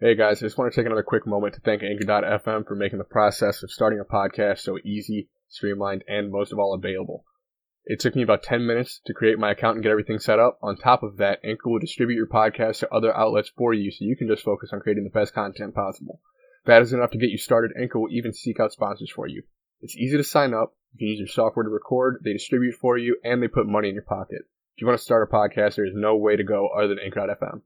Hey guys, I just want to take another quick moment to thank Anchor.fm for making the process of starting a podcast so easy, streamlined, and most of all available. It took me about 10 minutes to create my account and get everything set up. On top of that, Anchor will distribute your podcast to other outlets for you so you can just focus on creating the best content possible. If that isn't enough to get you started, Anchor will even seek out sponsors for you. It's easy to sign up. You can use your software to record, they distribute for you, and they put money in your pocket. If you want to start a podcast, there is no way to go other than Anchor.fm.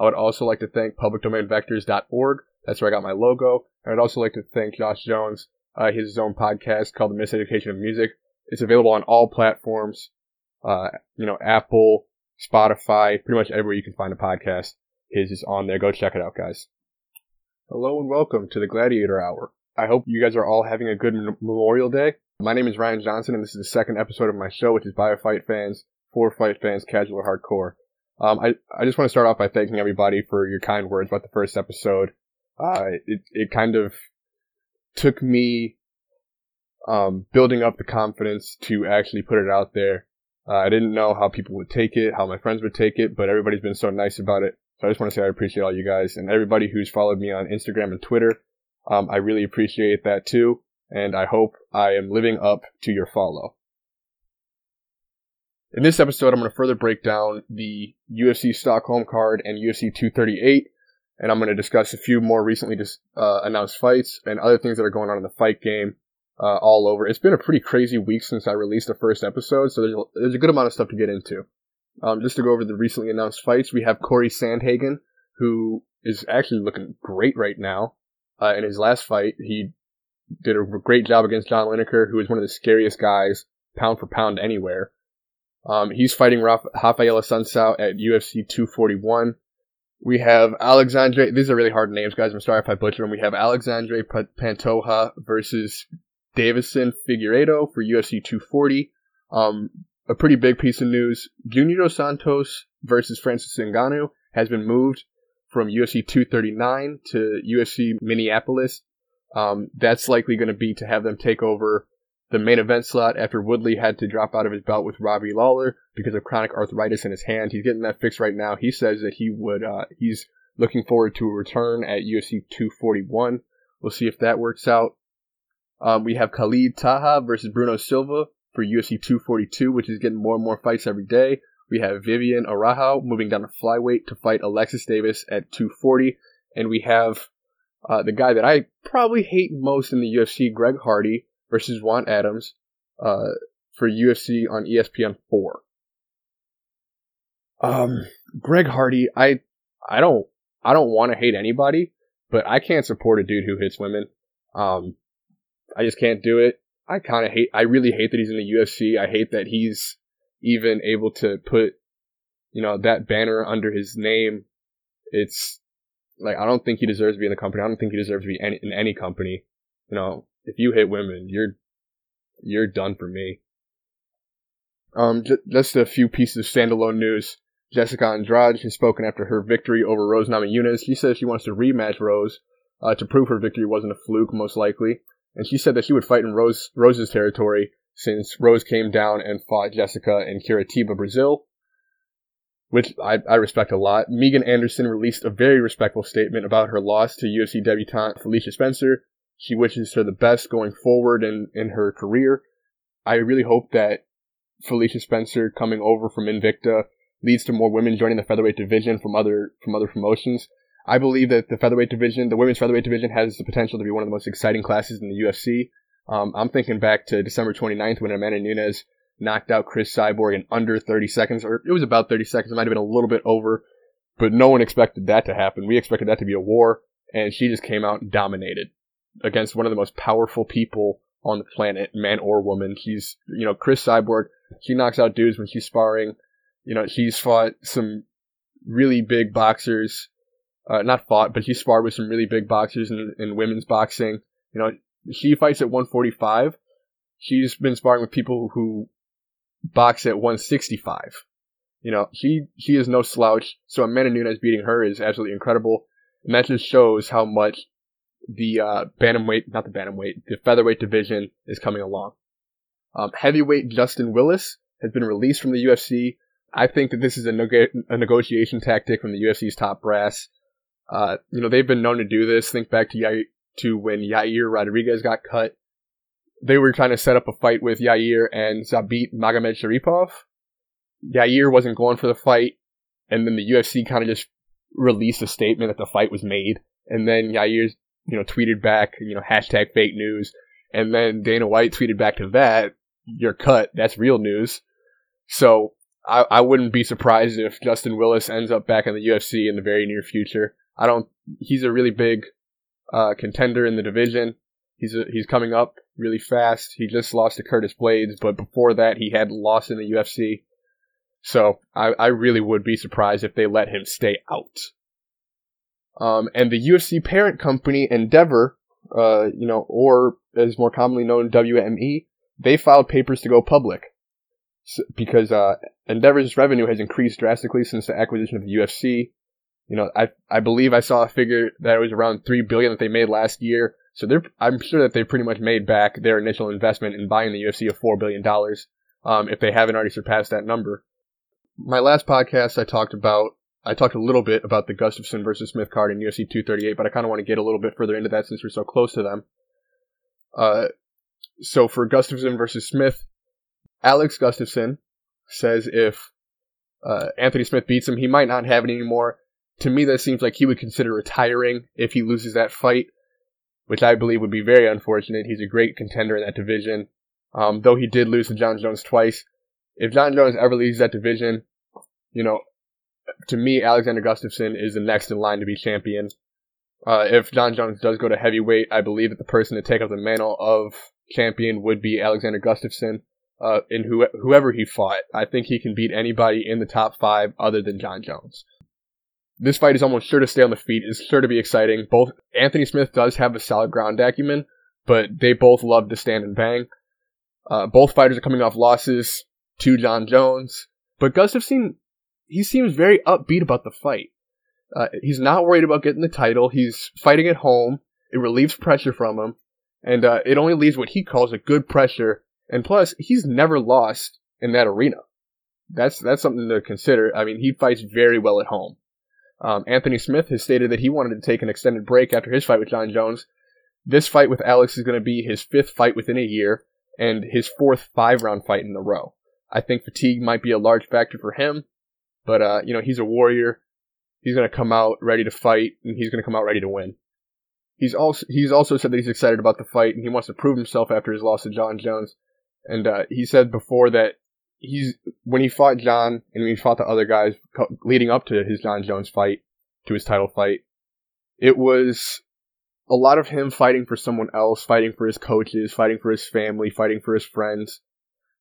I would also like to thank publicdomainvectors.org. That's where I got my logo. And I'd also like to thank Josh Jones. Uh, his own podcast called The Miseducation of Music. It's available on all platforms. Uh, you know, Apple, Spotify, pretty much everywhere you can find a podcast. His is on there. Go check it out, guys. Hello and welcome to the Gladiator Hour. I hope you guys are all having a good Memorial Day. My name is Ryan Johnson, and this is the second episode of my show, which is Bio Fight Fans, for Fight Fans, Casual or Hardcore. Um, I, I just want to start off by thanking everybody for your kind words about the first episode. Uh, it, it kind of took me, um, building up the confidence to actually put it out there. Uh, I didn't know how people would take it, how my friends would take it, but everybody's been so nice about it. So I just want to say I appreciate all you guys and everybody who's followed me on Instagram and Twitter. Um, I really appreciate that too, and I hope I am living up to your follow. In this episode, I'm going to further break down the UFC Stockholm card and UFC 238, and I'm going to discuss a few more recently just, uh, announced fights and other things that are going on in the fight game uh, all over. It's been a pretty crazy week since I released the first episode, so there's a, there's a good amount of stuff to get into. Um, just to go over the recently announced fights, we have Corey Sandhagen, who is actually looking great right now. Uh, in his last fight, he did a great job against John Lineker, who is one of the scariest guys, pound for pound, anywhere. Um, he's fighting Rafael Assunção at UFC 241. We have Alexandre. These are really hard names, guys. I'm sorry if I butcher them. We have Alexandre Pantoja versus Deiveson Figueiredo for UFC 240. Um, a pretty big piece of news. Junior Dos Santos versus Francis Ngannou has been moved from UFC 239 to UFC Minneapolis. Um, that's likely going to be to have them take over the main event slot after Woodley had to drop out of his bout with Robbie Lawler because of chronic arthritis in his hand. He's getting that fixed right now. He says that he would, uh, he's looking forward to a return at UFC 241. We'll see if that works out. Um, we have Khalid Taha versus Bruno Silva for UFC 242, which is getting more and more fights every day. We have Vivian Araujo moving down to flyweight to fight Alexis Davis at 240. And we have uh, the guy that I probably hate most in the UFC, Greg Hardy, versus Juan Adams uh, for UFC on ESPN four. Um, Greg Hardy, I I don't I don't want to hate anybody, but I can't support a dude who hits women. Um, I just can't do it. I kind of hate. I really hate that he's in the UFC. I hate that he's even able to put, you know, that banner under his name. It's like I don't think he deserves to be in the company. I don't think he deserves to be any, in any company. You know, if you hit women, you're you're done for me. Um, j- just a few pieces of standalone news. Jessica Andrade has spoken after her victory over Rose Namajunas. She says she wants to rematch Rose uh, to prove her victory wasn't a fluke, most likely. And she said that she would fight in Rose Rose's territory since Rose came down and fought Jessica in Curitiba, Brazil, which I, I respect a lot. Megan Anderson released a very respectful statement about her loss to UFC debutante Felicia Spencer, she wishes her the best going forward in, in her career. I really hope that Felicia Spencer coming over from Invicta leads to more women joining the featherweight division from other from other promotions. I believe that the featherweight division, the women's featherweight division, has the potential to be one of the most exciting classes in the UFC. Um, I'm thinking back to December 29th when Amanda Nunes knocked out Chris Cyborg in under 30 seconds, or it was about 30 seconds. It might have been a little bit over, but no one expected that to happen. We expected that to be a war, and she just came out and dominated against one of the most powerful people on the planet, man or woman. He's, you know, Chris Cyborg. She knocks out dudes when she's sparring. You know, she's fought some really big boxers. Uh, not fought, but she sparred with some really big boxers in, in women's boxing. You know, she fights at 145. She's been sparring with people who box at 165. You know, she she is no slouch. So Amanda Nunes beating her is absolutely incredible, and that just shows how much the uh, bantamweight, not the bantamweight, the featherweight division is coming along. Um, heavyweight Justin Willis has been released from the UFC. I think that this is a, neg- a negotiation tactic from the UFC's top brass. Uh, you know, they've been known to do this. Think back to to when Yair Rodriguez got cut. They were trying to set up a fight with Yair and Zabit Magomedsharipov. Yair wasn't going for the fight, and then the UFC kind of just released a statement that the fight was made, and then Yair, you know, tweeted back, you know, hashtag fake news, and then Dana White tweeted back to that, "You're cut. That's real news." So I, I wouldn't be surprised if Justin Willis ends up back in the UFC in the very near future. I don't. He's a really big uh, contender in the division. He's a, he's coming up really fast. He just lost to Curtis Blaydes, but before that he had lost in the UFC. So I, I really would be surprised if they let him stay out. Um, and the UFC parent company Endeavor, uh, you know, or as more commonly known WME, they filed papers to go public because uh, Endeavor's revenue has increased drastically since the acquisition of the UFC. You know, I I believe I saw a figure that it was around three billion that they made last year. So they're I'm sure that they pretty much made back their initial investment in buying the UFC of four billion dollars. Um, if they haven't already surpassed that number. My last podcast, I talked about I talked a little bit about the Gustafsson versus Smith card in UFC 238, but I kind of want to get a little bit further into that since we're so close to them. Uh, so for Gustafsson versus Smith, Alex Gustafsson says if uh, Anthony Smith beats him, he might not have it anymore. To me, that seems like he would consider retiring if he loses that fight, which I believe would be very unfortunate. He's a great contender in that division. Um, though he did lose to Jon Jones twice. If Jon Jones ever leaves that division, you know, to me, Alexander Gustafsson is the next in line to be champion. Uh, if Jon Jones does go to heavyweight, I believe that the person to take up the mantle of champion would be Alexander Gustafsson uh, in who, whoever he fought. I think he can beat anybody in the top five other than Jon Jones. This fight is almost sure to stay on the feet. It's sure to be exciting. Both Anthony Smith does have a solid ground acumen, but they both love to stand and bang. Uh, both fighters are coming off losses to Jon Jones, but Gustafsson he seems very upbeat about the fight. Uh, he's not worried about getting the title. He's fighting at home. It relieves pressure from him, and uh, it only leaves what he calls a good pressure and plus, he's never lost in that arena. That's that's something to consider. I mean, he fights very well at home. Um, Anthony Smith has stated that he wanted to take an extended break after his fight with Jon Jones. This fight with Alex is going to be his fifth fight within a year and his fourth five round fight in a row. I think fatigue might be a large factor for him, but uh, you know he's a warrior. He's going to come out ready to fight, and he's going to come out ready to win. He's also he's also said that he's excited about the fight and he wants to prove himself after his loss to Jon Jones. And uh, he said before that he's when he fought Jon and when he fought the other guys leading up to his Jon Jones fight, to his title fight, it was a lot of him fighting for someone else, fighting for his coaches, fighting for his family, fighting for his friends.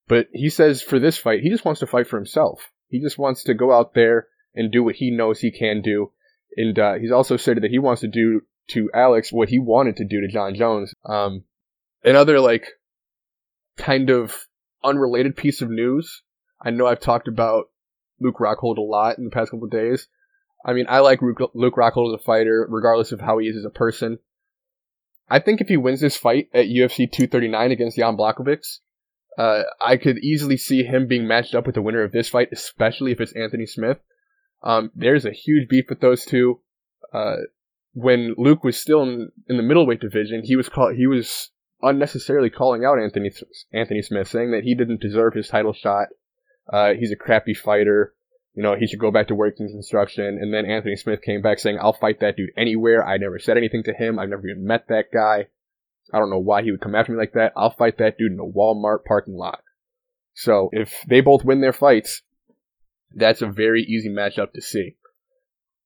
But he says for this fight, he just wants to fight for himself. He just wants to go out there and do what he knows he can do. And uh, he's also stated that he wants to do to Alex what he wanted to do to Jon Jones. Um, another like kind of unrelated piece of news. I know I've talked about Luke Rockhold a lot in the past couple days. I mean, I like Luke Rockhold as a fighter, regardless of how he is as a person. I think if he wins this fight at UFC 239 against Jan Blachowicz, uh, I could easily see him being matched up with the winner of this fight, especially if it's Anthony Smith. Um, there's a huge beef with those two. Uh, when Luke was still in, in the middleweight division, he was called he was unnecessarily calling out Anthony Anthony Smith, saying that he didn't deserve his title shot. Uh, he's a crappy fighter. You know, he should go back to working construction. And then Anthony Smith came back saying, I'll fight that dude anywhere. I never said anything to him. I've never even met that guy. I don't know why he would come after me like that. I'll fight that dude in a Walmart parking lot. So if they both win their fights, that's a very easy matchup to see.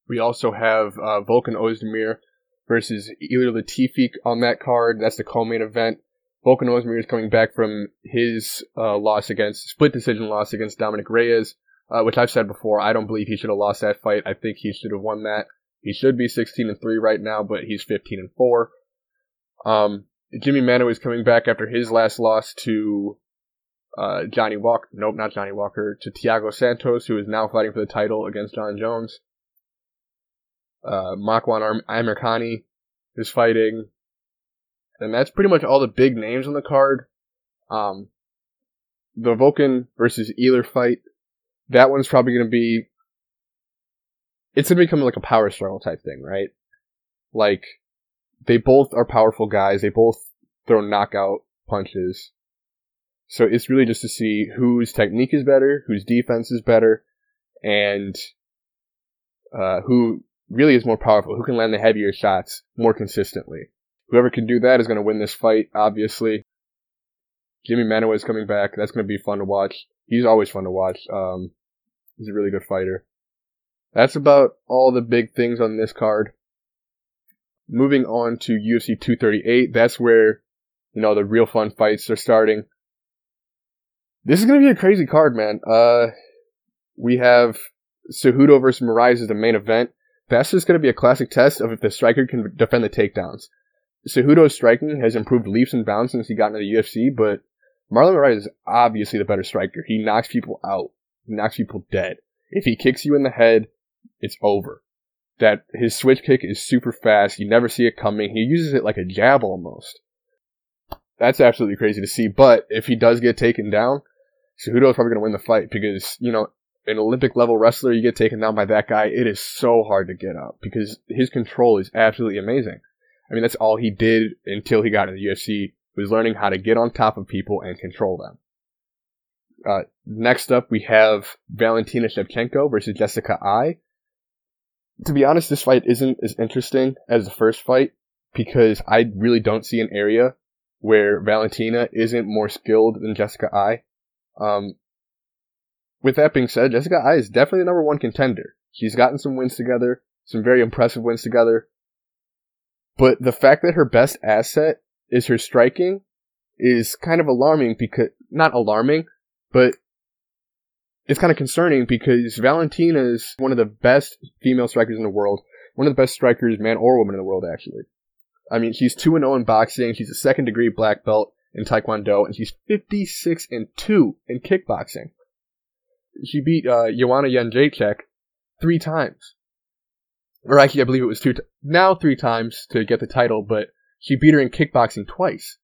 We also have uh, Volkan Ozdemir versus Ilir Latifi on that card. That's the co-main event. Volkan Ozdemir is coming back from his uh, loss against split decision loss against Dominick Reyes, uh, which I've said before. I don't believe he should have lost that fight. I think he should have won that. He should be 16 and three right now, but he's 15 and four. Um, Jimi Manuwa is coming back after his last loss to uh, Johnny Walker. Nope, not Johnny Walker. To Thiago Santos, who is now fighting for the title against Jon Jones. Uh, Makwan Amirkhani is fighting. And that's pretty much all the big names on the card. Um, the Volkan versus Ilir fight, that one's probably going to be. It's going to become like a power struggle type thing, right? Like, they both are powerful guys. They both throw knockout punches. So it's really just to see whose technique is better, whose defense is better, and uh, who really is more powerful, who can land the heavier shots more consistently. Whoever can do that is going to win this fight, obviously. Jimi Manuwa is coming back. That's going to be fun to watch. He's always fun to watch. Um, he's a really good fighter. That's about all the big things on this card. Moving on to UFC 238, that's where, you know, the real fun fights are starting. This is going to be a crazy card, man. Uh, we have Cejudo versus Moraes as the main event. That's just going to be a classic test of if the striker can defend the takedowns. Cejudo's striking has improved leaps and bounds since he got into the UFC, but Marlon Moraes is obviously the better striker. He knocks people out. He knocks people dead. If he kicks you in the head, it's over. That his switch kick is super fast. You never see it coming. He uses it like a jab almost. That's absolutely crazy to see. But if he does get taken down, Cejudo is probably going to win the fight because, you know, an Olympic level wrestler, you get taken down by that guy, it is so hard to get up because his control is absolutely amazing. I mean, that's all he did until he got in the UFC was learning how to get on top of people and control them. Uh, next up, we have Valentina Shevchenko versus Jessica Eye. To be honest, this fight isn't as interesting as the first fight because I really don't see an area where Valentina isn't more skilled than Jessica Eye. Um, with that being said, Jessica Eye is definitely the number one contender. She's gotten some wins together, some very impressive wins together. But the fact that her best asset is her striking is kind of alarming because, not alarming, but it's kind of concerning because Valentina is one of the best female strikers in the world. One of the best strikers, man or woman in the world, actually. I mean, she's 2 0 in boxing. She's a second degree black belt in Taekwondo, and she's 56 and 2 in kickboxing. She beat uh, Joanna Jędrzejczyk three times. Or actually, I believe it was two, t- now three times to get the title, but she beat her in kickboxing twice.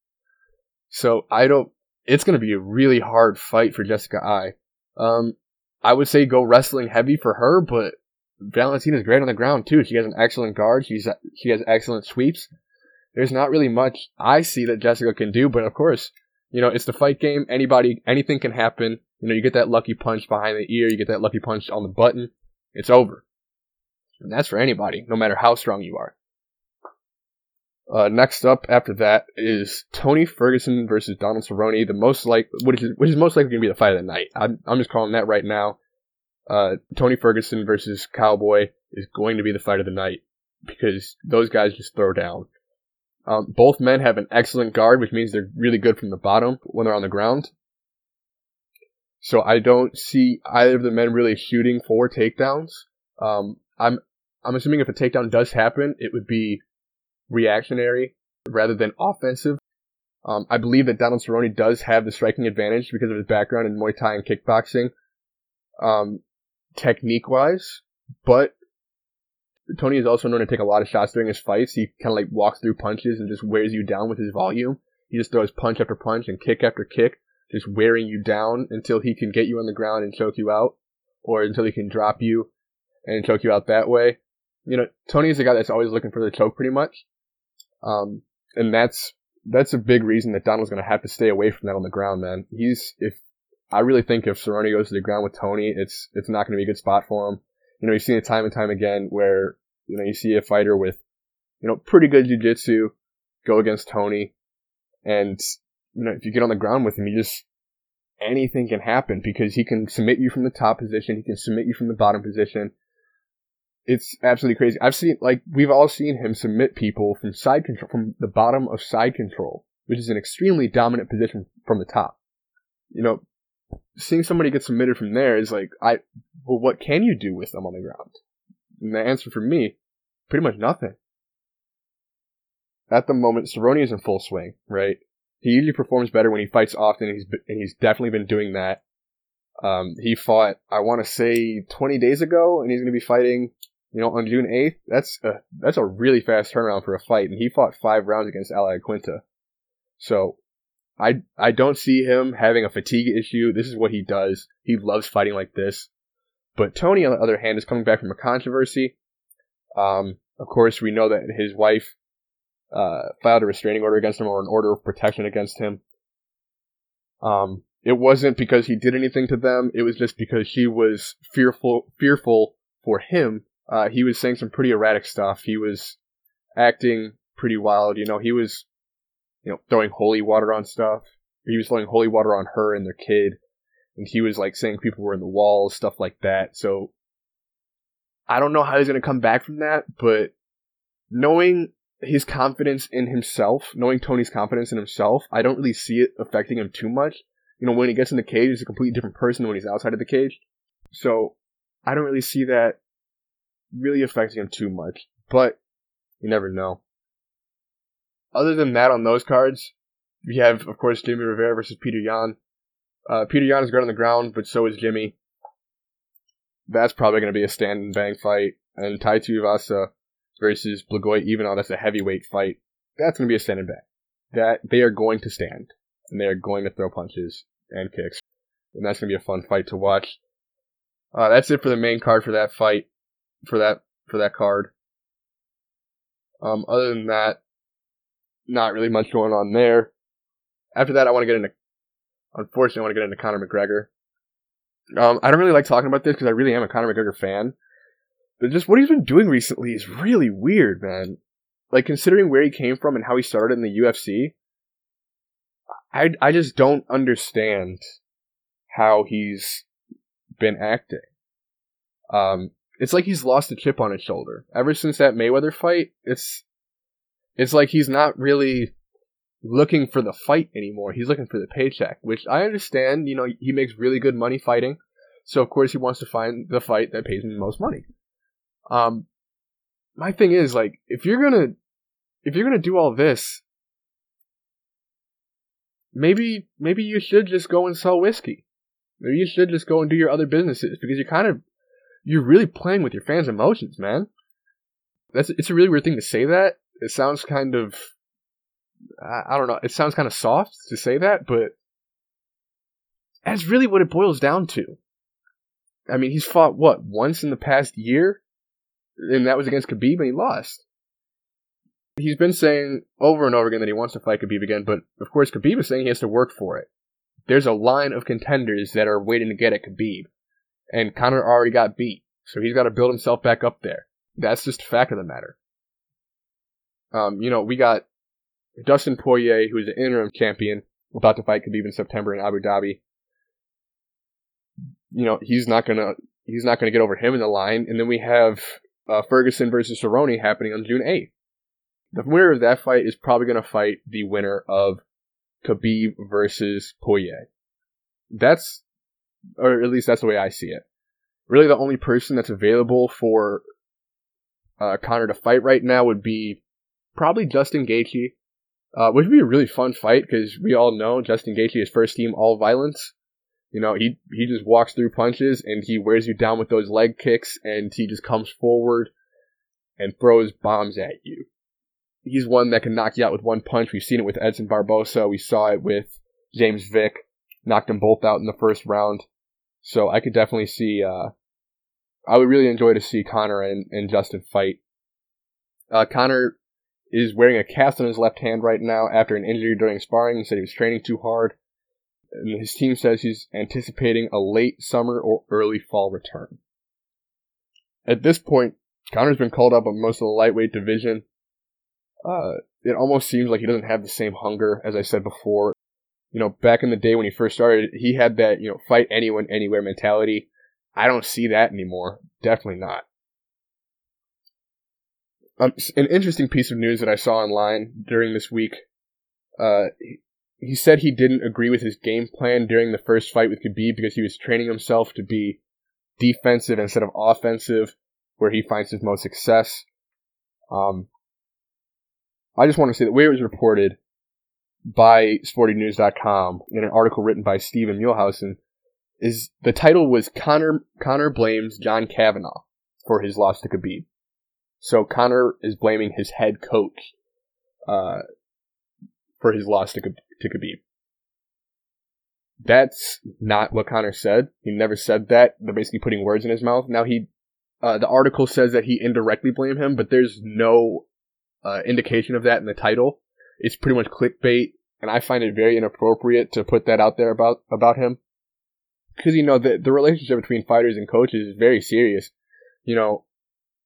So I don't, it's going to be a really hard fight for Jessica Eye. Um, I would say go wrestling heavy for her, but Valentina's great on the ground too. She has an excellent guard. She's she has excellent sweeps. There's not really much I see that Jessica can do, but of course, you know it's the fight game. Anybody, anything can happen. You know, you get that lucky punch behind the ear, you get that lucky punch on the button, it's over. And that's for anybody, no matter how strong you are. Uh, next up after that is Tony Ferguson versus Donald Cerrone, the most like which is which is most likely to be the fight of the night. I'm I'm just calling that right now. Uh, Tony Ferguson versus Cowboy is going to be the fight of the night because those guys just throw down. Um, both men have an excellent guard, which means they're really good from the bottom when they're on the ground. So I don't see either of the men really shooting for takedowns. Um, I'm I'm assuming if a takedown does happen, it would be reactionary rather than offensive. Um, I believe that Donald Cerrone does have the striking advantage because of his background in Muay Thai and kickboxing, um, technique wise. But Tony is also known to take a lot of shots during his fights. He kind of like walks through punches and just wears you down with his volume. He just throws punch after punch and kick after kick, just wearing you down until he can get you on the ground and choke you out, or until he can drop you and choke you out that way. You know, Tony is a guy that's always looking for the choke pretty much. Um, and that's that's a big reason that Donald's going to have to stay away from that on the ground, man. He's if I really think if Cerrone goes to the ground with Tony, it's it's not going to be a good spot for him. You know, you've seen it time and time again where you know you see a fighter with you know pretty good jiu-jitsu go against Tony, and you know if you get on the ground with him, you just anything can happen because he can submit you from the top position, he can submit you from the bottom position, it's absolutely crazy. I've seen like we've all seen him submit people from side control from the bottom of side control, which is an extremely dominant position from the top. You know, seeing somebody get submitted from there is like I well what can you do with them on the ground? And the answer for me, pretty much nothing. At the moment, Cerrone is in full swing, right? He usually performs better when he fights often, and he's and he's definitely been doing that. Um, he fought, I want to say, 20 days ago, and he's going to be fighting you know, on June 8th, that's a, that's a really fast turnaround for a fight, and he fought five rounds against Al Iaquinta. So, I, I don't see him having a fatigue issue. This is what he does. He loves fighting like this. But Tony, on the other hand, is coming back from a controversy. Um, Of course, we know that his wife uh, filed a restraining order against him or an order of protection against him. Um, it wasn't because he did anything to them. It was just because she was fearful, fearful for him. Uh, he was saying some pretty erratic stuff. He was acting pretty wild. You know, he was, you know, throwing holy water on stuff. He was throwing holy water on her and their kid. And he was like saying people were in the walls, stuff like that. So I don't know how he's going to come back from that, but knowing his confidence in himself, knowing Tony's confidence in himself, I don't really see it affecting him too much. You know, when he gets in the cage, he's a completely different person than when he's outside of the cage. So I don't really see that really affecting him too much. But you never know. Other than that, on those cards, we have, of course, Jimmy Rivera versus Petr Yan. Uh, Petr Yan is good on the ground, but so is Jimmy. That's probably going to be a stand and bang fight. And Tai Tuivasa versus Blagoy, even though that's a heavyweight fight, that's going to be a stand and bang. That they are going to stand and they are going to throw punches and kicks, and that's going to be a fun fight to watch. Uh, that's it for the main card for that fight, for that for that card. Um, other than that, not really much going on there. After that, I want to get into, unfortunately, I want to get into Conor McGregor. Um, I don't really like talking about this because I really am a Conor McGregor fan. But just what he's been doing recently is really weird, man. Like considering where he came from and how he started in the UFC, I I just don't understand how he's been acting. Um, it's like he's lost a chip on his shoulder. Ever since that Mayweather fight, it's it's like he's not really looking for the fight anymore. He's looking for the paycheck, which I understand. You know, he makes really good money fighting, so of course he wants to find the fight that pays him the most money. Um, my thing is like, if you're gonna, if you're gonna do all this, maybe maybe you should just go and sell whiskey. Maybe you should just go and do your other businesses because you're kind of, you're really playing with your fans' emotions, man. That's it's a really weird thing to say that. It sounds kind of I, don't know. It sounds kind of soft to say that, but that's really what it boils down to. I mean, he's fought what once in the past year, and that was against Khabib, and he lost. He's been saying over and over again that he wants to fight Khabib again, but of course, Khabib is saying he has to work for it. There's a line of contenders that are waiting to get at Khabib, and Conor already got beat, so he's got to build himself back up there. That's just a fact of the matter. Um, you know, we got Dustin Poirier, who is an interim champion, about to fight Khabib in September in Abu Dhabi. You know, he's not gonna he's not gonna get over him in the line. And then we have uh, Ferguson versus Cerrone happening on June 8th. The winner of that fight is probably gonna fight the winner of Khabib versus Poirier. That's, or at least that's the way I see it. Really, the only person that's available for uh, Conor to fight right now would be probably Justin Gaethje uh, which would be a really fun fight because we all know Justin Gaethje is first team all violence. You know, he he just walks through punches and he wears you down with those leg kicks and he just comes forward and throws bombs at you. He's one that can knock you out with one punch. We've seen it with Edson Barbosa. We saw it with James Vick. Knocked them both out in the first round. So I could definitely see. Uh, I would really enjoy to see Conor and, and Justin fight. Uh, Conor is wearing a cast on his left hand right now after an injury during sparring. He said he was training too hard. And his team says he's anticipating a late summer or early fall return. At this point, Conor's been called up on most of the lightweight division. Uh, it almost seems like he doesn't have the same hunger as I said before. You know, back in the day when he first started, he had that, you know, fight anyone, anywhere mentality. I don't see that anymore. Definitely not. Um, an interesting piece of news that I saw online during this week. Uh, he said he didn't agree with his game plan during the first fight with Khabib because he was training himself to be defensive instead of offensive, where he finds his most success. Um, I just want to say that way it was reported by SportingNews.com in an article written by Stephen Muehlhausen is the title was Connor Conor blames John Kavanagh for his loss to Khabib. So Conor is blaming his head coach uh, for his loss to, to Khabib. That's not what Conor said. He never said that. They're basically putting words in his mouth. Now he Uh, the article says that he indirectly blamed him, but there's no uh, indication of that in the title. It's pretty much clickbait, and I find it very inappropriate to put that out there about about him. Because you know the the relationship between fighters and coaches is very serious. You know,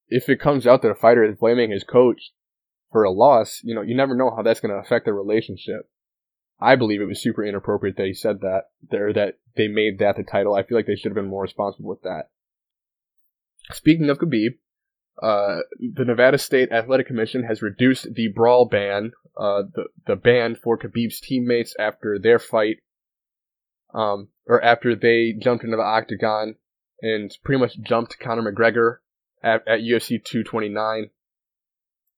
if it comes out that a fighter is blaming his coach for a loss, you know, you never know how that's going to affect the relationship. I believe it was super inappropriate that he said that there that they made that the title. I feel like they should have been more responsible with that. Speaking of Khabib, uh, the Nevada State Athletic Commission has reduced the brawl ban, uh, the the ban for Khabib's teammates after their fight, um, or after they jumped into the octagon and pretty much jumped Conor McGregor at, at UFC 229.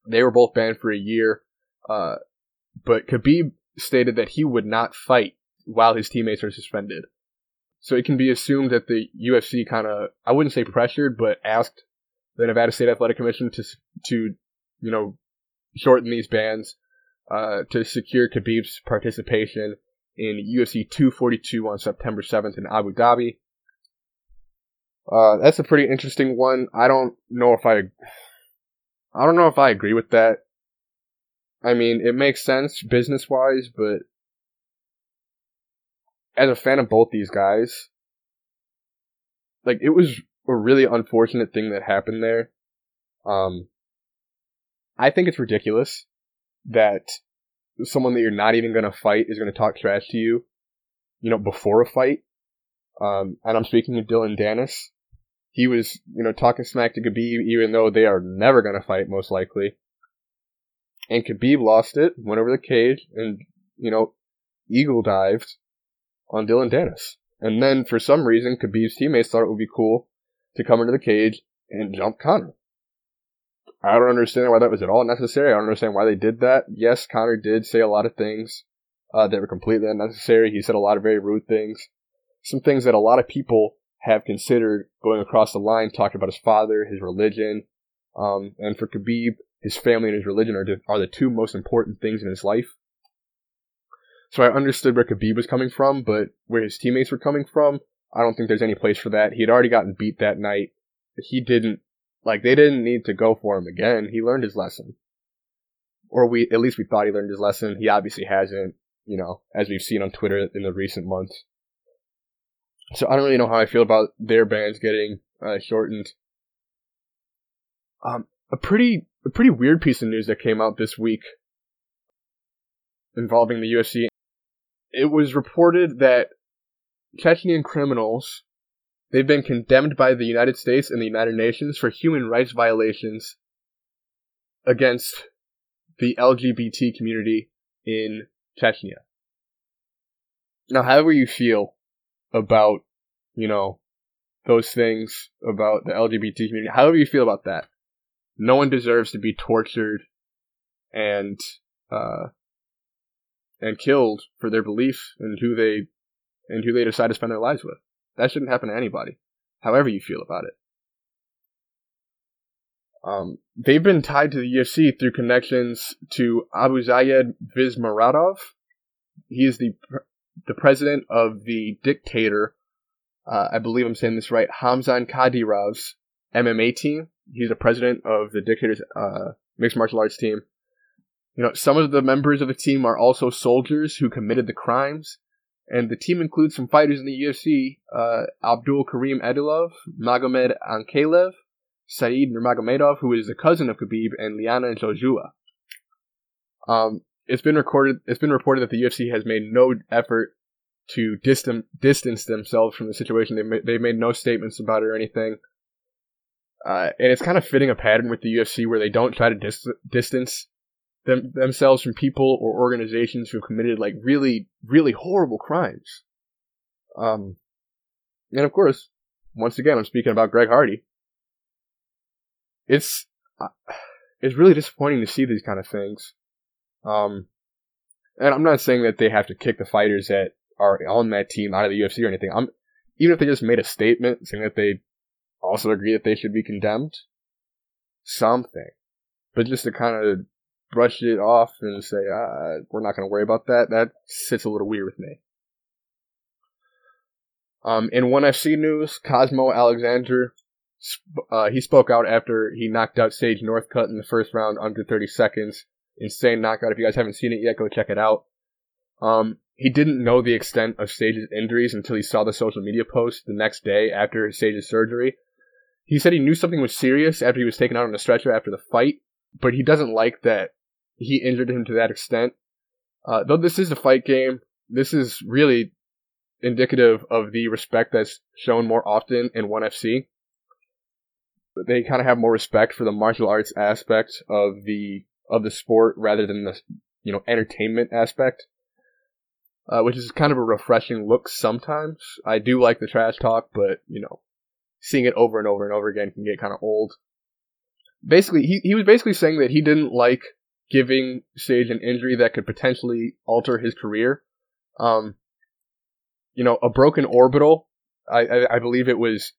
They were both banned for a year, uh, but Khabib stated that he would not fight while his teammates are suspended. So it can be assumed that the UFC kind of, I wouldn't say pressured, but asked the Nevada State Athletic Commission to, to, you know, shorten these bans, uh, to secure Khabib's participation in UFC 242 on September 7th in Abu Dhabi. Uh, that's a pretty interesting one. I don't know if I, I don't know if I agree with that. I mean, it makes sense business wise, but as a fan of both these guys, like it was a really unfortunate thing that happened there. Um, I think it's ridiculous that someone that you're not even going to fight is going to talk trash to you, you know, before a fight. Um, and I'm speaking of Dillon Danis. He was, you know, talking smack to Khabib, even though they are never going to fight, most likely. And Khabib lost it, went over the cage, and, you know, eagle dived on Dillon Danis. And then, for some reason, Khabib's teammates thought it would be cool to come into the cage and jump Conor. I don't understand why that was at all necessary. I don't understand why they did that. Yes, Conor did say a lot of things uh, that were completely unnecessary. He said a lot of very rude things. Some things that a lot of people have considered going across the line, talking about his father, his religion, um, and for Khabib, his family and his religion are, are the two most important things in his life. So I understood where Khabib was coming from, but where his teammates were coming from, I don't think there's any place for that. He had already gotten beat that night. He didn't, like, they didn't need to go for him again. He learned his lesson. Or we, at least we thought he learned his lesson. He obviously hasn't, you know, as we've seen on Twitter in the recent months. So I don't really know how I feel about their bans getting uh, shortened. Um, a pretty, a pretty weird piece of news that came out this week involving the UFC it was reported that Chechnyan criminals they've been condemned by the United States and the United Nations for human rights violations against the LGBT community in Chechnya. Now, however you feel about, you know, those things about the LGBT community, however you feel about that, no one deserves to be tortured and uh, and killed for their belief and who they and who they decide to spend their lives with. That shouldn't happen to anybody, however you feel about it. Um, they've been tied to the UFC through connections to Abu Zayed Vismuradov. He is the the president of the dictator, uh, I believe I'm saying this right, Ramzan Kadyrov's MMA team. He's the president of the dictator's uh, mixed martial arts team. You know, some of the members of the team are also soldiers who committed the crimes, and the team includes some fighters in the UFC: uh, Abdul Karim Edilov, Magomed Ankalaev, Saeed Nurmagomedov, who is the cousin of Khabib, and Liana Jojua. Um, it's been recorded. It's been reported that the UFC has made no effort to distance distance themselves from the situation. They made, they made no statements about it or anything. Uh, and it's kind of fitting a pattern with the UFC where they don't try to dis- distance them, themselves from people or organizations who have committed like really, really horrible crimes. Um, and of course, once again, I'm speaking about Greg Hardy. It's, uh, it's really disappointing to see these kind of things. Um, and I'm not saying that they have to kick the fighters that are on that team out of the UFC or anything. I'm, even if they just made a statement saying that they also agree that they should be condemned, something. But just to kind of brush it off and say, ah, we're not going to worry about that, that sits a little weird with me. Um, in ONE FC news, Cosmo Alexander uh, he spoke out after he knocked out Sage Northcutt in the first round under 30 seconds. Insane knockout. If you guys haven't seen it yet, go check it out. Um, he didn't know the extent of Sage's injuries until he saw the social media post the next day after Sage's surgery. He said he knew something was serious after he was taken out on a stretcher after the fight, but he doesn't like that he injured him to that extent. Uh, though this is a fight game, this is really indicative of the respect that's shown more often in ONE FC. They kind of have more respect for the martial arts aspect of the of the sport rather than the you know entertainment aspect, uh, which is kind of a refreshing look sometimes. I do like the trash talk, but you know, seeing it over and over and over again can get kind of old. Basically, he he was basically saying that he didn't like giving Sage an injury that could potentially alter his career. Um, you know, a broken orbital. I, I, I believe it was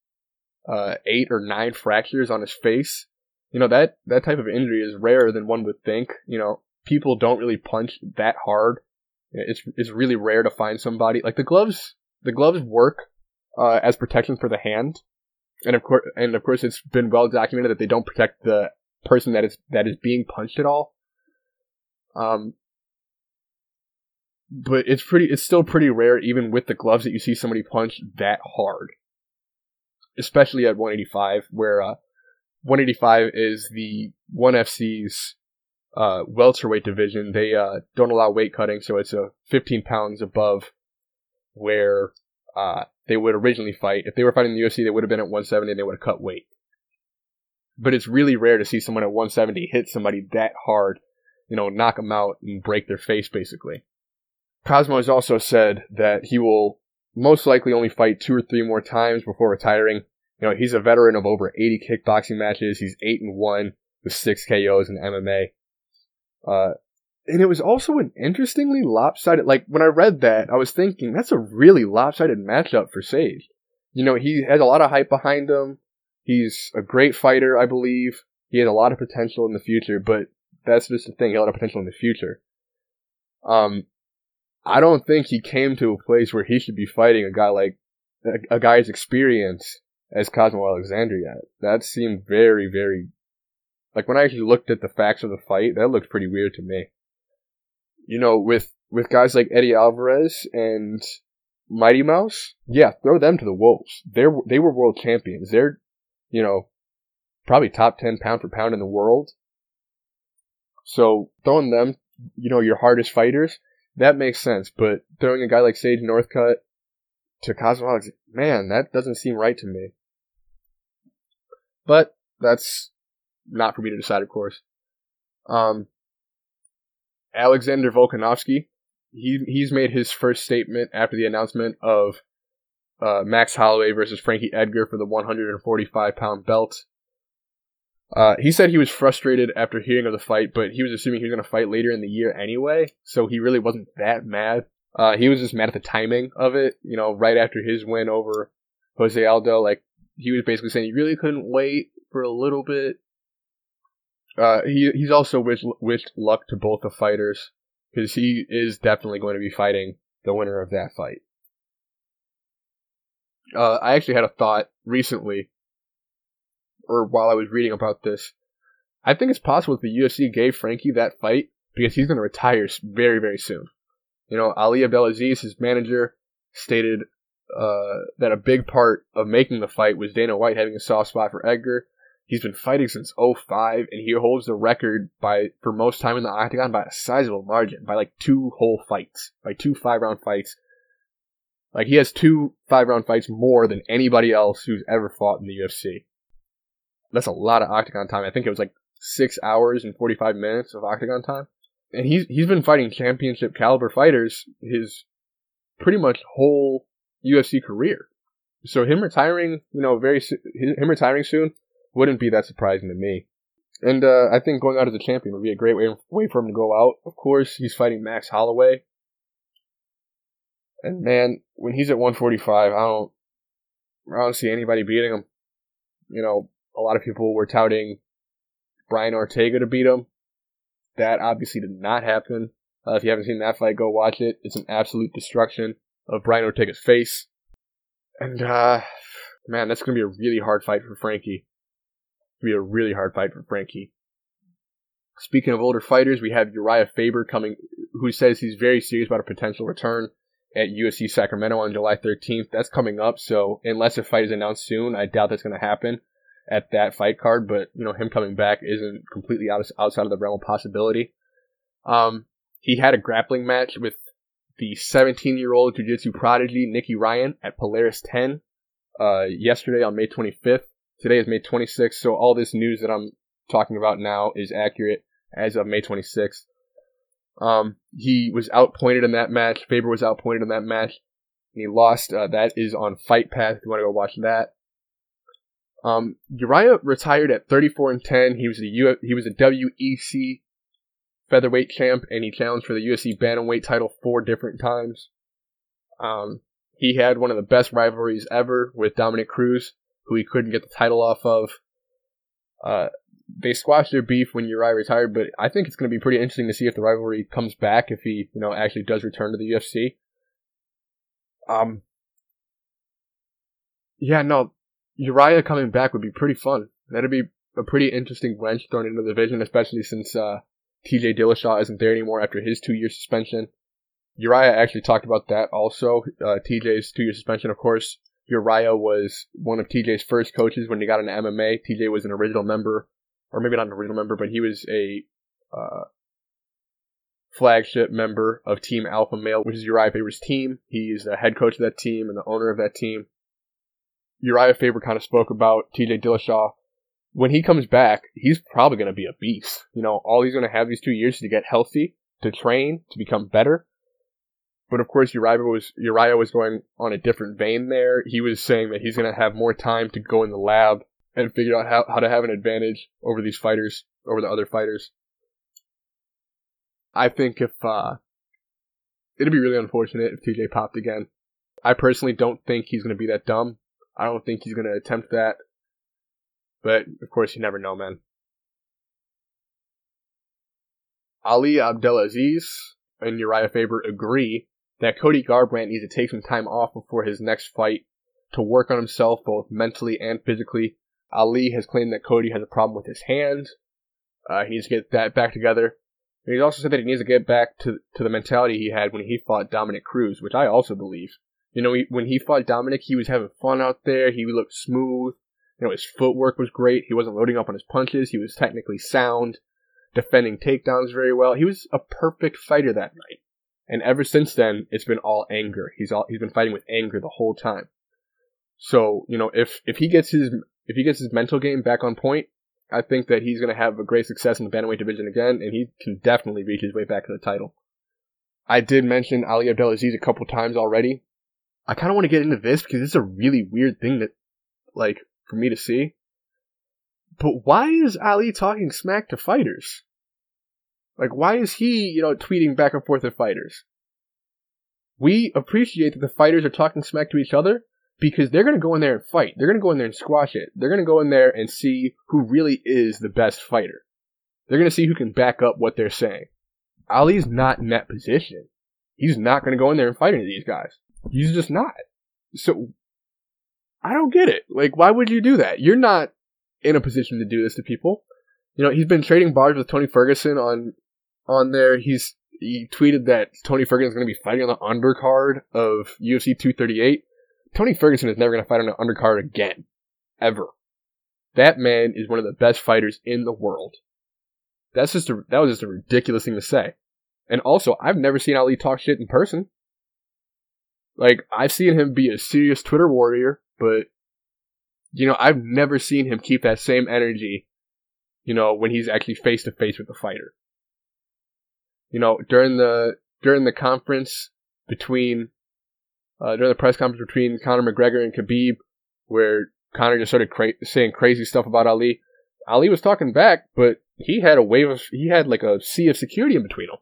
uh, eight or nine fractures on his face. You know that that type of injury is rarer than one would think. You know, people don't really punch that hard. It's it's really rare to find somebody like the gloves. The gloves work uh, as protection for the hand, and of course, and of course, it's been well documented that they don't protect the person that is that is being punched at all. Um, but it's pretty it's still pretty rare even with the gloves that you see somebody punch that hard. Especially at 185 where uh, 185 is the 1fc's uh, welterweight division. They uh, don't allow weight cutting so it's a 15 pounds above where uh, they would originally fight. If they were fighting the ufc they would have been at 170 and they would have cut weight. But it's really rare to see someone at 170 hit somebody that hard you know knock them out and break their face basically Cosmo has also said that he will most likely only fight two or three more times before retiring. You know, he's a veteran of over 80 kickboxing matches. He's 8 and 1 with 6 KOs in MMA. Uh, and it was also an interestingly lopsided, like, when I read that, I was thinking, that's a really lopsided matchup for Sage. You know, he has a lot of hype behind him. He's a great fighter, I believe. He has a lot of potential in the future, but that's just the thing. A lot of potential in the future. Um, I don't think he came to a place where he should be fighting a guy like a, a guy's experience as Cosmo Alexander yet. That seemed very, very like when I actually looked at the facts of the fight, that looked pretty weird to me. You know, with with guys like Eddie Alvarez and Mighty Mouse, yeah, throw them to the wolves. They're they were world champions. They're, you know, probably top ten pound for pound in the world. So throwing them, you know, your hardest fighters, that makes sense. But throwing a guy like Sage Northcutt to Cosmo man, that doesn't seem right to me. But that's not for me to decide, of course. Um, Alexander Volkanovski, he he's made his first statement after the announcement of uh, Max Holloway versus Frankie Edgar for the 145 pound belt. Uh, he said he was frustrated after hearing of the fight, but he was assuming he was going to fight later in the year anyway, so he really wasn't that mad. Uh, he was just mad at the timing of it, you know, right after his win over Jose Aldo. Like, he was basically saying he really couldn't wait for a little bit. Uh, he he's also wished, luck to both the fighters because he is definitely going to be fighting the winner of that fight. Uh, I actually had a thought recently or while I was reading about this, I think it's possible that the UFC gave Frankie that fight because he's going to retire very, very soon. You know, Ali Abdelaziz, his manager, stated uh, that a big part of making the fight was Dana White having a soft spot for Edgar. He's been fighting since 05, and he holds the record by for most time in the octagon by a sizable margin, by like two whole fights, by two five round fights. Like he has two five round fights more than anybody else who's ever fought in the UFC that's a lot of octagon time. I think it was like six hours and forty five minutes of octagon time. And he's he's been fighting championship caliber fighters his pretty much whole UFC career. So him retiring, you know, very him retiring soon wouldn't be that surprising to me. And uh, I think going out as a champion would be a great way way for him to go out. Of course, he's fighting Max Holloway. And man, when he's at 145, I don't I don't see anybody beating him. You know, a lot of people were touting Brian Ortega to beat him. That obviously did not happen. Uh, if you haven't seen that fight, go watch it. It's an absolute destruction of Brian Ortega's face. And uh, Man, that's gonna be a really hard fight for Frankie. It'll be a really hard fight for Frankie. Speaking of older fighters, we have Urijah Faber coming, who says he's very serious about a potential return at UFC Sacramento on July 13th. That's coming up, so unless a fight is announced soon, I doubt that's going to happen at that fight card. But you know, him coming back isn't completely out of, outside of the realm of possibility. Um, he had a grappling match with the 17-year-old jiu-jitsu prodigy Nicky Ryan at Polaris 10 uh, yesterday on May 25th. Today is May 26th, so all this news that I'm talking about now is accurate as of May 26th. Um, he was outpointed in that match. Faber was outpointed in that match. He lost. Uh, that is on Fight Pass. If you want to go watch that. Um, Urijah retired at 34 and 10. He was a U- he was a WEC featherweight champ, and he challenged for the UFC bantamweight title four different times. Um, he had one of the best rivalries ever with Dominick Cruz, who he couldn't get the title off of. Uh, they squashed their beef when Urijah retired, but I think it's going to be pretty interesting to see if the rivalry comes back if he, you know, actually does return to the UFC. Um, yeah, no, Urijah coming back would be pretty fun. That'd be a pretty interesting wrench thrown into the division, especially since uh, T.J. Dillashaw isn't there anymore after his two-year suspension. Urijah actually talked about that also. Uh, TJ's two-year suspension, of course. Urijah was one of TJ's first coaches when he got into MMA. TJ was an original member or maybe not an original member, but he was a uh, flagship member of Team Alpha Male, which is Urijah Faber's team. He's the head coach of that team and the owner of that team. Urijah Faber kind of spoke about TJ Dillashaw. When he comes back, he's probably going to be a beast. You know, all he's going to have these two years to get healthy, to train, to become better. But of course, Urijah was Urijah was going on a different vein there. He was saying that he's going to have more time to go in the lab and figure out how, how to have an advantage over these fighters, over the other fighters. I think if, uh, it'd be really unfortunate if TJ popped again. I personally don't think he's going to be that dumb. I don't think he's going to attempt that. But, of course, you never know, man. Ali Abdelaziz and Urijah Faber agree that Cody Garbrandt needs to take some time off before his next fight to work on himself both mentally and physically Ali has claimed that Cody has a problem with his hand. Uh, he needs to get that back together. And he's also said that he needs to get back to to the mentality he had when he fought Dominick Cruz, which I also believe. You know, he, when he fought Dominic, he was having fun out there. He looked smooth. You know, his footwork was great. He wasn't loading up on his punches. He was technically sound, defending takedowns very well. He was a perfect fighter that night. And ever since then, it's been all anger. He's all he's been fighting with anger the whole time. So, you know, if if he gets his if he gets his mental game back on point, I think that he's going to have a great success in the bantamweight division again, and he can definitely reach his way back to the title. I did mention Ali Abdelaziz a couple times already. I kind of want to get into this because it's a really weird thing that, like, for me to see. But why is Ali talking smack to fighters? Like, why is he, you know, tweeting back and forth at fighters? We appreciate that the fighters are talking smack to each other, because they're going to go in there and fight. They're going to go in there and squash it. They're going to go in there and see who really is the best fighter. They're going to see who can back up what they're saying. Ali's not in that position. He's not going to go in there and fight any of these guys. He's just not. So, I don't get it. Like, why would you do that? You're not in a position to do this to people. You know, he's been trading bars with Tony Ferguson on, on there. He's, he tweeted that Tony Ferguson is going to be fighting on the undercard of UFC 238. Tony Ferguson is never going to fight on an undercard again. Ever. That man is one of the best fighters in the world. That's just a, that was just a ridiculous thing to say. And also, I've never seen Ali talk shit in person. Like, I've seen him be a serious Twitter warrior, but, you know, I've never seen him keep that same energy, you know, when he's actually face to face with the fighter. You know, during the, during the conference between uh, during the press conference between Conor McGregor and Khabib, where Conor just started cra- saying crazy stuff about Ali. Ali was talking back, but he had a wave of he had like a sea of security in between them.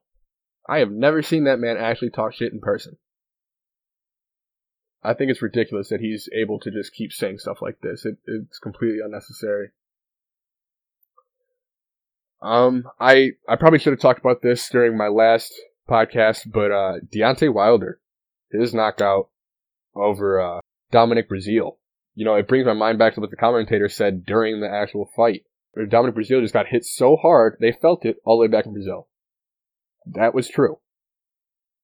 I have never seen that man actually talk shit in person. I think it's ridiculous that he's able to just keep saying stuff like this. It, it's completely unnecessary. Um, I I probably should have talked about this during my last podcast, but uh, Deontay Wilder his knockout over uh, Dominic Breazeale. you know, it brings my mind back to what the commentator said during the actual fight. Dominic Breazeale just got hit so hard, they felt it all the way back in Brazil. That was true.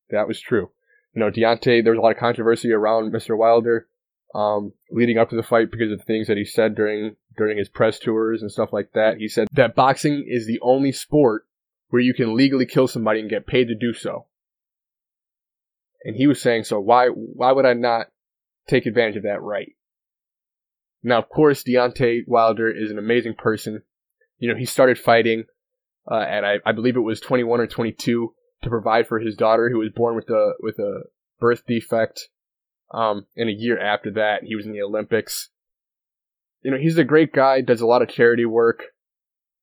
That was true. You know, Deontay, there was a lot of controversy around Mr. Wilder um, leading up to the fight because of the things that he said during during his press tours and stuff like that. He said that boxing is the only sport where you can legally kill somebody and get paid to do so. And he was saying, so why why would I not take advantage of that right? Now, of course, Deontay Wilder is an amazing person. You know, he started fighting uh, at I, I believe it was 21 or 22 to provide for his daughter who was born with a with a birth defect. Um, and a year after that, he was in the Olympics. You know, he's a great guy. Does a lot of charity work.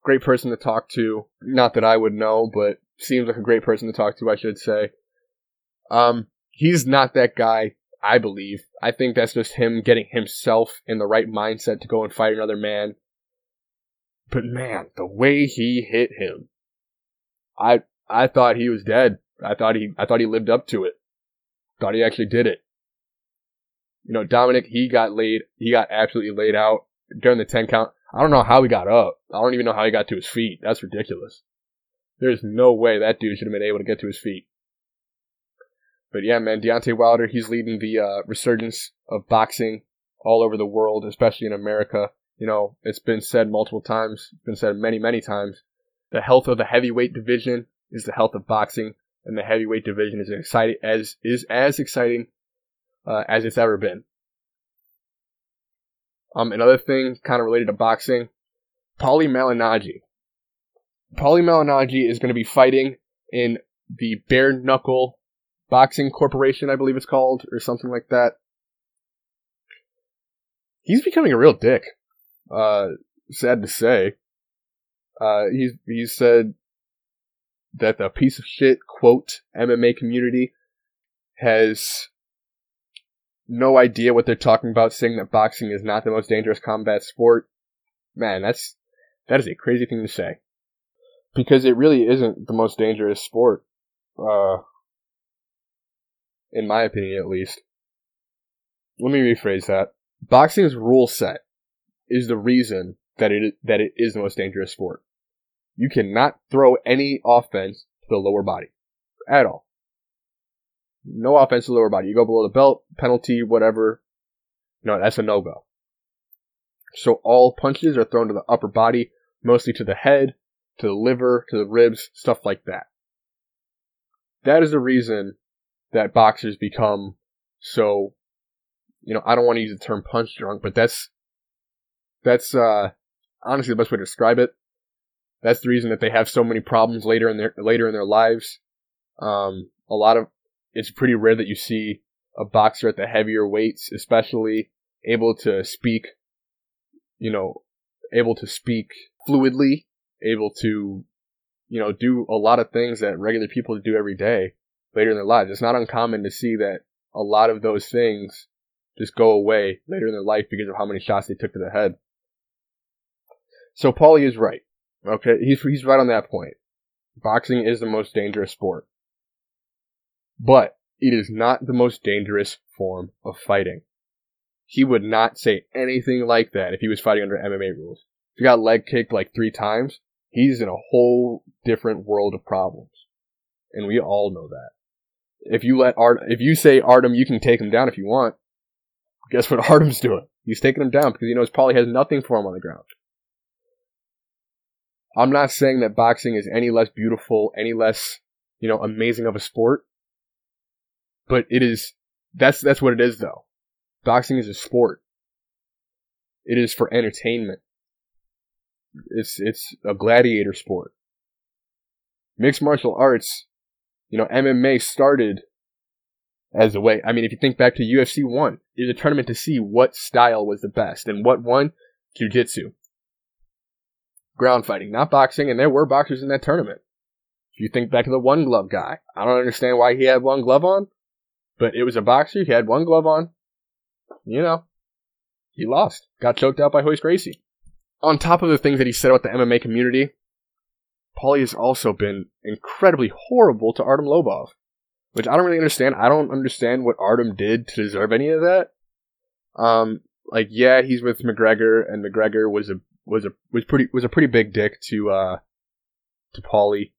Great person to talk to. Not that I would know, but seems like a great person to talk to. I should say. Um, he's not that guy I believe. I think that's just him getting himself in the right mindset to go and fight another man. But man, the way he hit him, I I thought he was dead. I thought he I thought he lived up to it. Thought he actually did it. You know, Dominic, he got laid. He got absolutely laid out during the ten count. I don't know how he got up. I don't even know how he got to his feet. That's ridiculous. There's no way that dude should have been able to get to his feet. But yeah, man, Deontay Wilder, he's leading the uh, resurgence of boxing all over the world, especially in America. You know, it's been said multiple times, been said many, many times. The health of the heavyweight division is the health of boxing, and the heavyweight division is exciting as is as exciting uh, as it's ever been. Um, another thing, kind of related to boxing, Paulie Malignaggi. Paulie Malignaggi is going to be fighting in the bare knuckle Boxing Corporation, I believe it's called, or something like that. He's becoming a real dick. Uh, sad to say. Uh, he's, he said that the piece of shit, quote, MMA community has no idea what they're talking about, saying that boxing is not the most dangerous combat sport. Man, that's, that is a crazy thing to say. Because it really isn't the most dangerous sport. Uh, in my opinion at least. Let me rephrase that. Boxing's rule set is the reason that it that it is the most dangerous sport. You cannot throw any offense to the lower body at all. No offense to the lower body. You go below the belt, penalty, whatever. No, that's a no go. So all punches are thrown to the upper body, mostly to the head, to the liver, to the ribs, stuff like that. That is the reason that boxers become so you know, I don't want to use the term punch drunk, but that's that's uh honestly the best way to describe it. That's the reason that they have so many problems later in their later in their lives. Um, a lot of it's pretty rare that you see a boxer at the heavier weights, especially able to speak, you know, able to speak fluidly, able to, you know, do a lot of things that regular people do every day later in their lives. It's not uncommon to see that a lot of those things just go away later in their life because of how many shots they took to the head. So Paulie is right. Okay, he's he's right on that point. Boxing is the most dangerous sport. But it is not the most dangerous form of fighting. He would not say anything like that if he was fighting under MMA rules. If he got leg kicked like three times, he's in a whole different world of problems. And we all know that if you let Art, if you say Artem, you can take him down if you want. Guess what Artem's doing? He's taking him down because he knows Paulie has nothing for him on the ground. I'm not saying that boxing is any less beautiful, any less, you know, amazing of a sport. But it is, that's, that's what it is though. Boxing is a sport. It is for entertainment. It's, it's a gladiator sport. Mixed martial arts you know, MMA started as a way. I mean, if you think back to UFC 1, it was a tournament to see what style was the best. And what won? Jiu Jitsu. Ground fighting, not boxing, and there were boxers in that tournament. If you think back to the one glove guy, I don't understand why he had one glove on, but it was a boxer, he had one glove on. You know, he lost. Got choked out by Royce Gracie. On top of the things that he said about the MMA community, Paulie has also been incredibly horrible to Artem Lobov, which I don't really understand. I don't understand what Artem did to deserve any of that. Um, like yeah, he's with McGregor, and McGregor was a was a was pretty was a pretty big dick to uh to Paulie.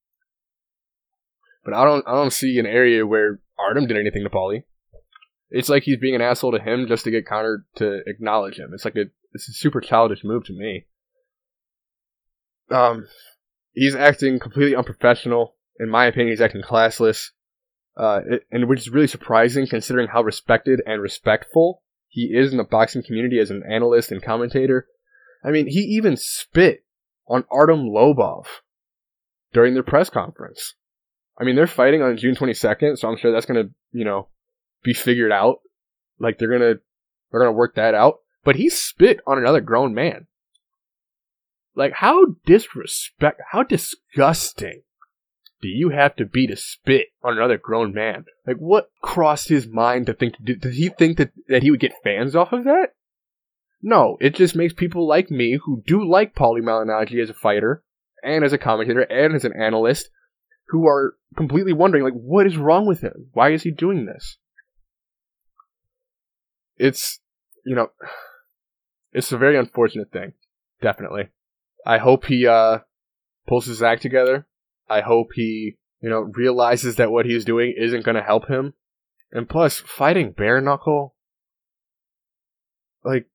But I don't I don't see an area where Artem did anything to Paulie. It's like he's being an asshole to him just to get Conor to acknowledge him. It's like a it's a super childish move to me. Um, he's acting completely unprofessional. In my opinion, he's acting classless. Uh, it, and which is really surprising considering how respected and respectful he is in the boxing community as an analyst and commentator. I mean, he even spit on Artem Lobov during their press conference. I mean, they're fighting on June 22nd, so I'm sure that's going to, you know, be figured out. Like they're going to they're going to work that out. But he spit on another grown man. Like how disrespect how disgusting do you have to be to spit on another grown man? Like what crossed his mind to think did, did he think that that he would get fans off of that? No, it just makes people like me who do like Paulie Malignaggi as a fighter and as a commentator and as an analyst who are completely wondering like what is wrong with him? Why is he doing this? It's you know it's a very unfortunate thing. Definitely. I hope he uh pulls his act together. I hope he, you know, realizes that what he's doing isn't going to help him. And plus, fighting bare knuckle, like,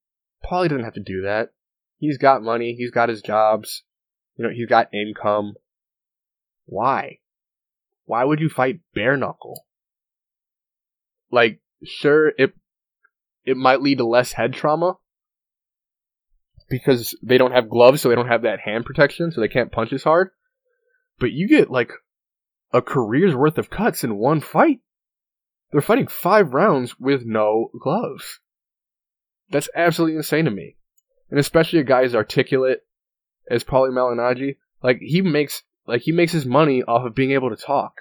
Paulie doesn't have to do that. He's got money. He's got his jobs. You know, he's got income. Why? Why would you fight bare knuckle? Like, sure, it it might lead to less head trauma because they don't have gloves, so they don't have that hand protection, so they can't punch as hard. But you get like a career's worth of cuts in one fight. They're fighting five rounds with no gloves. That's absolutely insane to me. And especially a guy as articulate as Paulie Malignaggi, like he makes like he makes his money off of being able to talk.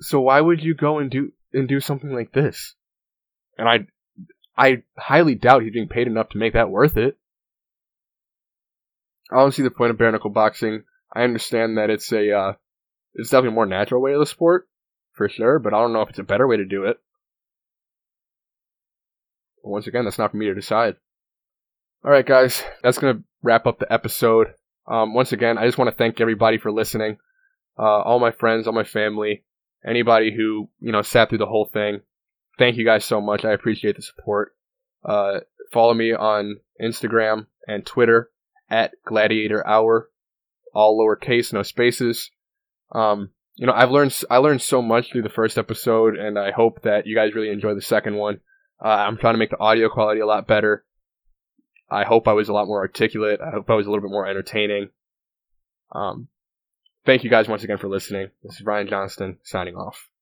So why would you go and do and do something like this? And I I highly doubt he's being paid enough to make that worth it. I don't see the point of bare knuckle boxing. I understand that it's a uh, it's definitely a more natural way of the sport, for sure, but I don't know if it's a better way to do it. Once again, that's not for me to decide. Alright, guys, that's going to wrap up the episode. Um, once again, I just want to thank everybody for listening. Uh, all my friends, all my family, anybody who, you know, sat through the whole thing. Thank you guys so much. I appreciate the support. Uh, follow me on Instagram and Twitter at Gladiator Hour, all lowercase, no spaces. Um, you know, I've learned I learned so much through the first episode, and I hope that you guys really enjoy the second one. Uh, I'm trying to make the audio quality a lot better. I hope I was a lot more articulate. I hope I was a little bit more entertaining. Um, thank you guys once again for listening. This is Ryan Johnston signing off.